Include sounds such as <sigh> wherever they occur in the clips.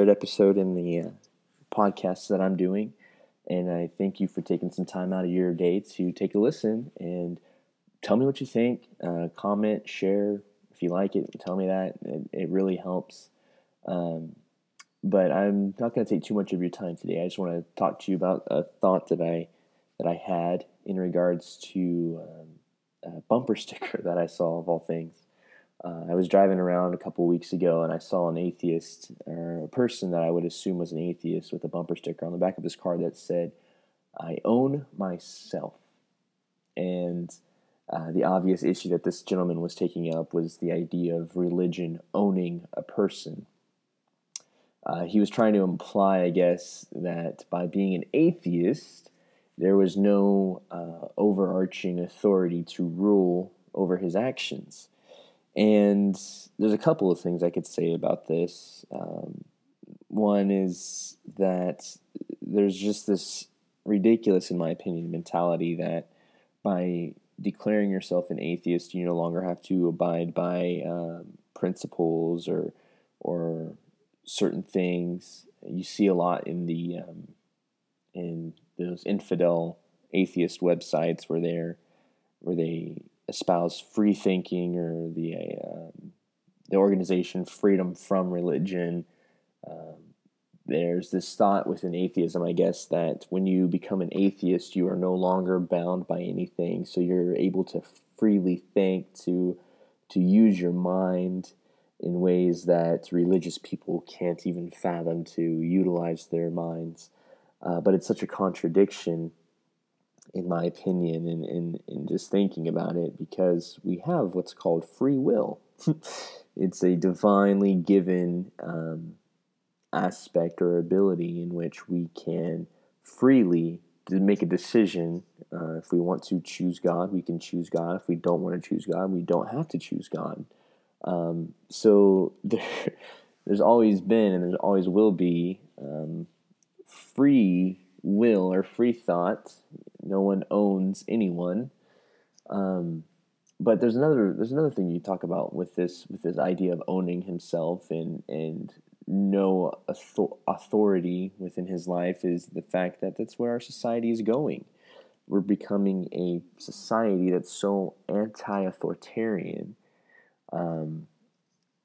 third episode in the uh, podcast that I'm doing, and I thank you for taking some time out of your day to take a listen and tell me what you think. Uh, comment, share if you like it. Tell me that it, it really helps. Um, but I'm not going to take too much of your time today. I just want to talk to you about a thought that I that I had in regards to um, a bumper <laughs> sticker that I saw of all things. Uh, I was driving around a couple weeks ago and I saw an atheist or a person that I would assume was an atheist with a bumper sticker on the back of his car that said, "I own myself." And uh, the obvious issue that this gentleman was taking up was the idea of religion owning a person. Uh, he was trying to imply, I guess, that by being an atheist, there was no uh, overarching authority to rule over his actions. And there's a couple of things I could say about this. Um, one is that there's just this ridiculous, in my opinion, mentality that by declaring yourself an atheist, you no longer have to abide by um, principles or or certain things. You see a lot in the um, in those infidel atheist websites where they're where they espouse free thinking or the um, the organization Freedom from Religion. Um, there's this thought within atheism, I guess, that when you become an atheist, you are no longer bound by anything, so you're able to freely think, to to use your mind in ways that religious people can't even fathom to utilize their minds. Uh, but it's such a contradiction, in my opinion, in, in, in just thinking about it, because we have what's called free will. <laughs> it's a divinely given um, aspect or ability in which we can freely make a decision. Uh, if we want to choose God, we can choose God. If we don't want to choose God, we don't have to choose God. Um, so <laughs> there, there's always been and there always will be um, free will or free thought. No one owns anyone. Um, but there's another there's another thing you talk about with this with this idea of owning himself and and no authority within his life is the fact that that's where our society is going. We're becoming a society that's so anti-authoritarian um,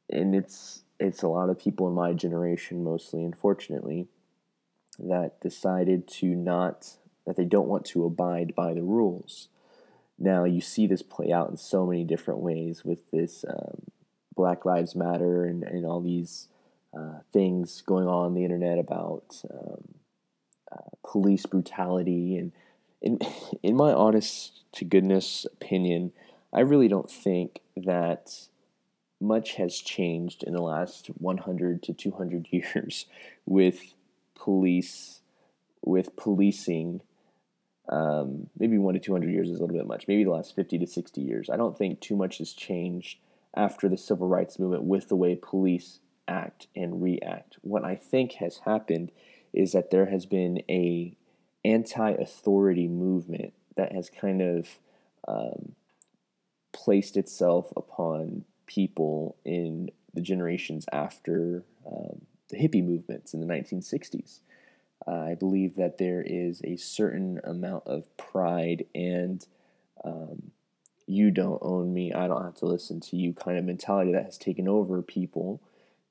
and it's it's a lot of people in my generation, mostly, unfortunately, that decided to not that they don't want to abide by the rules. Now you see this play out in so many different ways with this um, Black Lives Matter and, and all these uh, things going on, on the internet about um, uh, police brutality and in <laughs> in my honest to goodness opinion, I really don't think that much has changed in the last 100 to 200 <laughs> years with police, with policing. Um, maybe one to 200 years is a little bit much. Maybe the last 50 to 60 years. I don't think too much has changed after the civil rights movement with the way police act and react. What I think has happened is that there has been a anti-authority movement that has kind of um, placed itself upon people in the generations after um, the hippie movements in the 1960s. Uh, I believe that there is a certain amount of pride and um, you don't own me, I don't have to listen to you kind of mentality that has taken over people.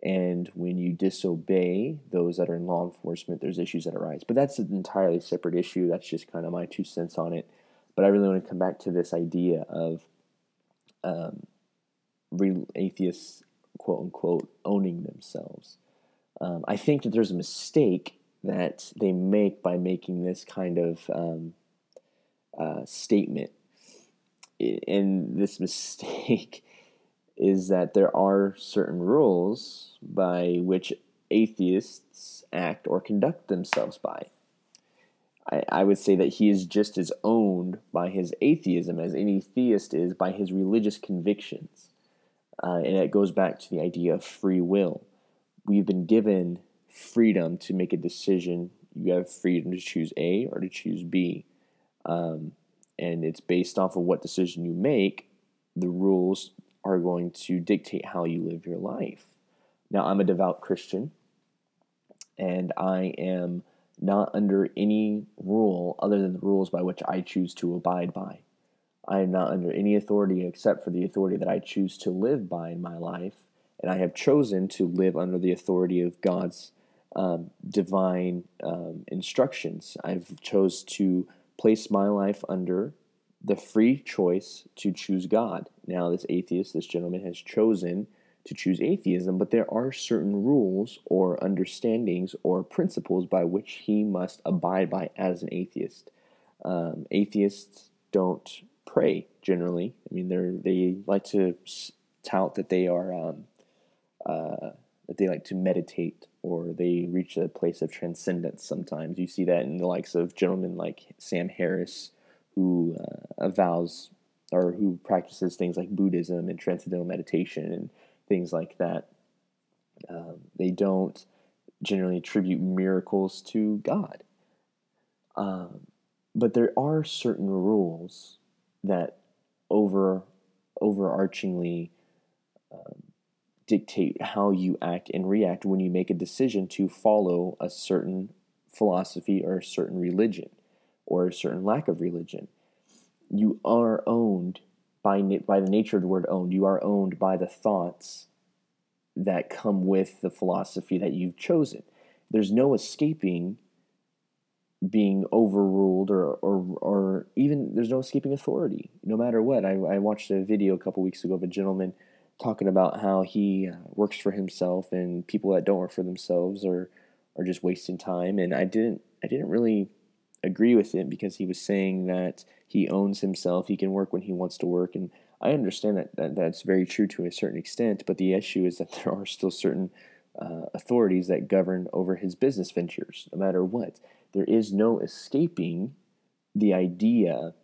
And when you disobey those that are in law enforcement, there's issues that arise. But that's an entirely separate issue. That's just kind of my two cents on it. But I really want to come back to this idea of um, real atheists, quote unquote, owning themselves. Um, I think that there's a mistake that they make by making this kind of um, uh, statement. And this <laughs> mistake is that there are certain rules by which atheists act or conduct themselves by. I, would say that he is just as owned by his atheism as any theist is by his religious convictions. Uh, and it goes back to the idea of free will. We've been given freedom to make a decision. You have freedom to choose A or to choose B. Um, and it's based off of what decision you make, the rules are going to dictate how you live your life. Now, I'm a devout Christian, and I am not under any rule other than the rules by which I choose to abide by. I am not under any authority except for the authority that I choose to live by in my life, and I have chosen to live under the authority of God's um, divine um, instructions. I've chose to place my life under the free choice to choose God. Now, this atheist, this gentleman, has chosen to choose atheism, but there are certain rules or understandings or principles by which he must abide by as an atheist. Um, atheists don't pray generally. I mean, they they like to tout that they are um, uh, that they like to meditate or they reach a place of transcendence. Sometimes you see that in the likes of gentlemen like Sam Harris, who uh, avows or who practices things like Buddhism and transcendental meditation and things like that. Um, they don't generally attribute miracles to God. Um, but there are certain rules that over overarchingly um, dictate how you act and react when you make a decision to follow a certain philosophy or a certain religion or a certain lack of religion. You are owned by, by the nature of the word owned, you are owned by the thoughts that come with the philosophy that you've chosen. There's no escaping being overruled or, or, or even there's no escaping authority no matter what. I, I watched a video a couple weeks ago of a gentleman talking about how he uh, works for himself and people that don't work for themselves are, are just wasting time. And I didn't, I didn't really agree with it because he was saying that he owns himself. He can work when he wants to work. And I understand that, that that's very true to a certain extent, but the issue is that <laughs> there are still certain uh, authorities that govern over his business ventures, no matter what. There is no escaping the idea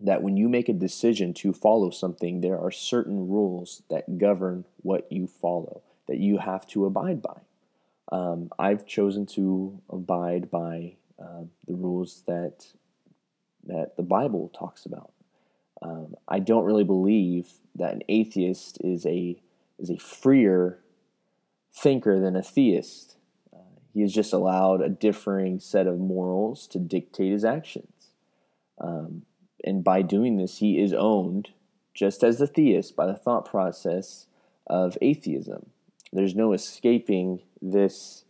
that when you make a decision to follow something, there are certain rules that govern what you follow, that you have to abide by. Um, I've chosen to abide by uh, the rules that that the Bible talks about. Um, I don't really believe that an atheist is a is a freer thinker than a theist. Uh, he is just allowed a differing set of morals to dictate his actions, um, and by doing this, he is owned, just as the theist, by the thought process of atheism. There's no escaping this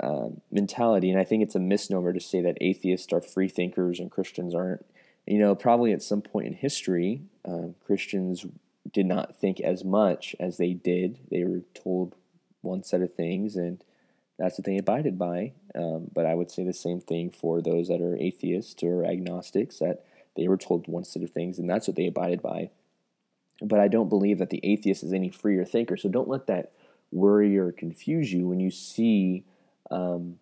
uh, mentality, and I think it's a misnomer to say that atheists are free thinkers and Christians aren't you know, probably at some point in history, um, Christians did not think as much as they did. They were told one set of things, and that's what they abided by. Um, but I would say the same thing for those that are atheists or agnostics, that they were told one set of things, and that's what they abided by. But I don't believe that the atheist is any freer thinker. So don't let that worry or confuse you when you see um,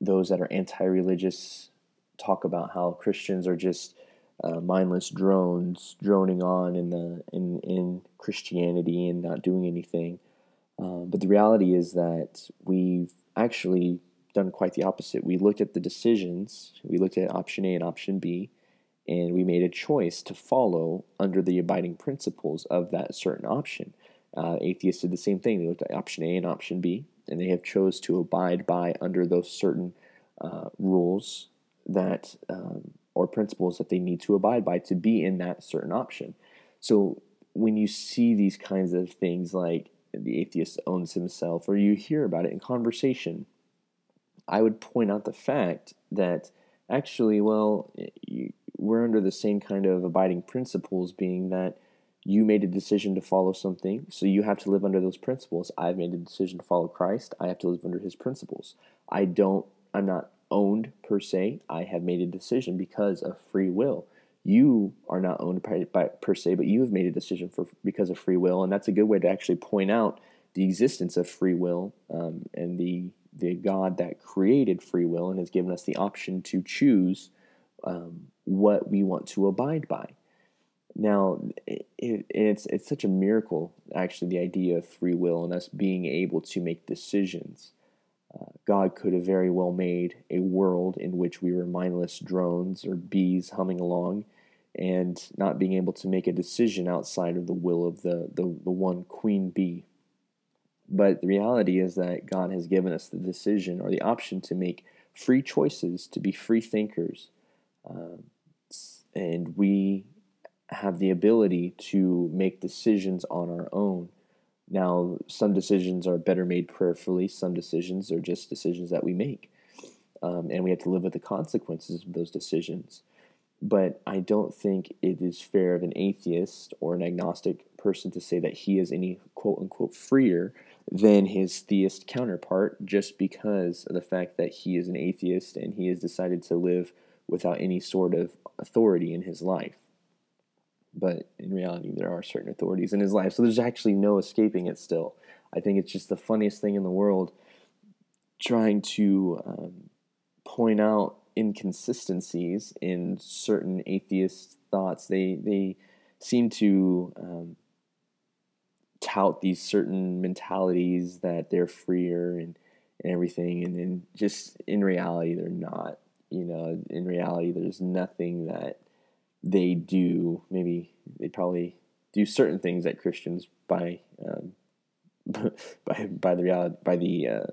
those that are anti religious talk about how Christians are just uh, mindless drones droning on in the in in Christianity and not doing anything. Um, but the reality is that we've actually done quite the opposite. We looked at the decisions. We looked at option A and option B, and we made a choice to follow under the abiding principles of that certain option. Uh, atheists did the same thing. They looked at option A and option B, and they have chose to abide by under those certain uh, rules that um, or principles that they need to abide by to be in that certain option. So when you see these kinds of things like the atheist owns himself, or you hear about it in conversation, I would point out the fact that actually, well, you, we're under the same kind of abiding principles, being that you made a decision to follow something, so you have to live under those principles. I've made a decision to follow Christ, I have to live under his principles. I don't, I'm not owned per se. I have made a decision because of free will. You are not owned by, by, per se, but you have made a decision for because of free will, and that's a good way to actually point out the existence of free will um, and the the God that created free will and has given us the option to choose um, what we want to abide by. Now, it, it, it's it's such a miracle, actually, the idea of free will and us being able to make decisions God could have very well made a world in which we were mindless drones or bees humming along and not being able to make a decision outside of the will of the, the, the one queen bee. But the reality is that God has given us the decision or the option to make free choices, to be free thinkers. Um, and we have the ability to make decisions on our own. Now, some decisions are better made prayerfully, some decisions are just decisions that we make. Um, and we have to live with the consequences of those decisions. But I don't think it is fair of an atheist or an agnostic person to say that he is any quote unquote freer than his theist counterpart just because of the fact that he is an atheist and he has decided to live without any sort of authority in his life. But in reality, there are certain authorities in his life, so there's actually no escaping it still. I think it's just the funniest thing in the world trying to um, point out inconsistencies in certain atheist thoughts. They, they seem to um, tout these certain mentalities that they're freer and, and everything, and then just in reality, they're not you know, in reality, there's nothing that they do. Maybe they probably do certain things that Christians by um, <laughs> by by the reality by the uh,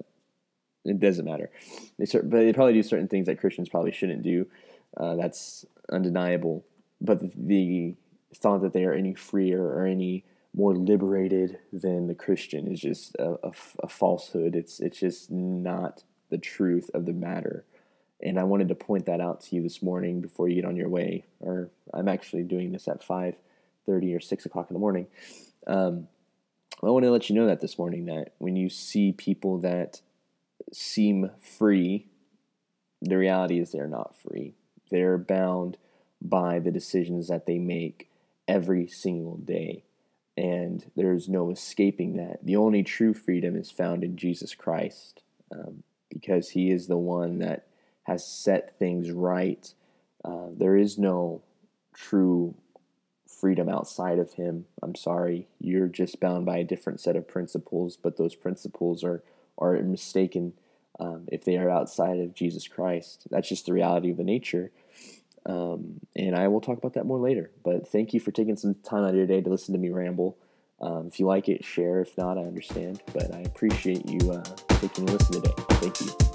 it doesn't matter. They but they probably do certain things that Christians probably shouldn't do. Uh, that's undeniable. But the, the thought that they are any freer or any more liberated than the Christian is just a, a, a falsehood. It's it's just not the truth of the matter and I wanted to point that out to you this morning before you get on your way. Or I'm actually doing this at five thirty or six o'clock in the morning. Um, I want to let you know that this morning that when you see people that seem free, the reality is they're not free. They're bound by the decisions that they make every single day. And there's no escaping that. The only true freedom is found in Jesus Christ um, because He is the one that has set things right. Uh, there is no true freedom outside of Him. I'm sorry, you're just bound by a different set of principles, but those principles are are mistaken um, if they are outside of Jesus Christ. That's just the reality of the nature. Um, and I will talk about that more later. But thank you for taking some time out of your day to listen to me ramble. Um, if you like it, share. If not, I understand. But I appreciate you uh, taking a listen today. Thank you.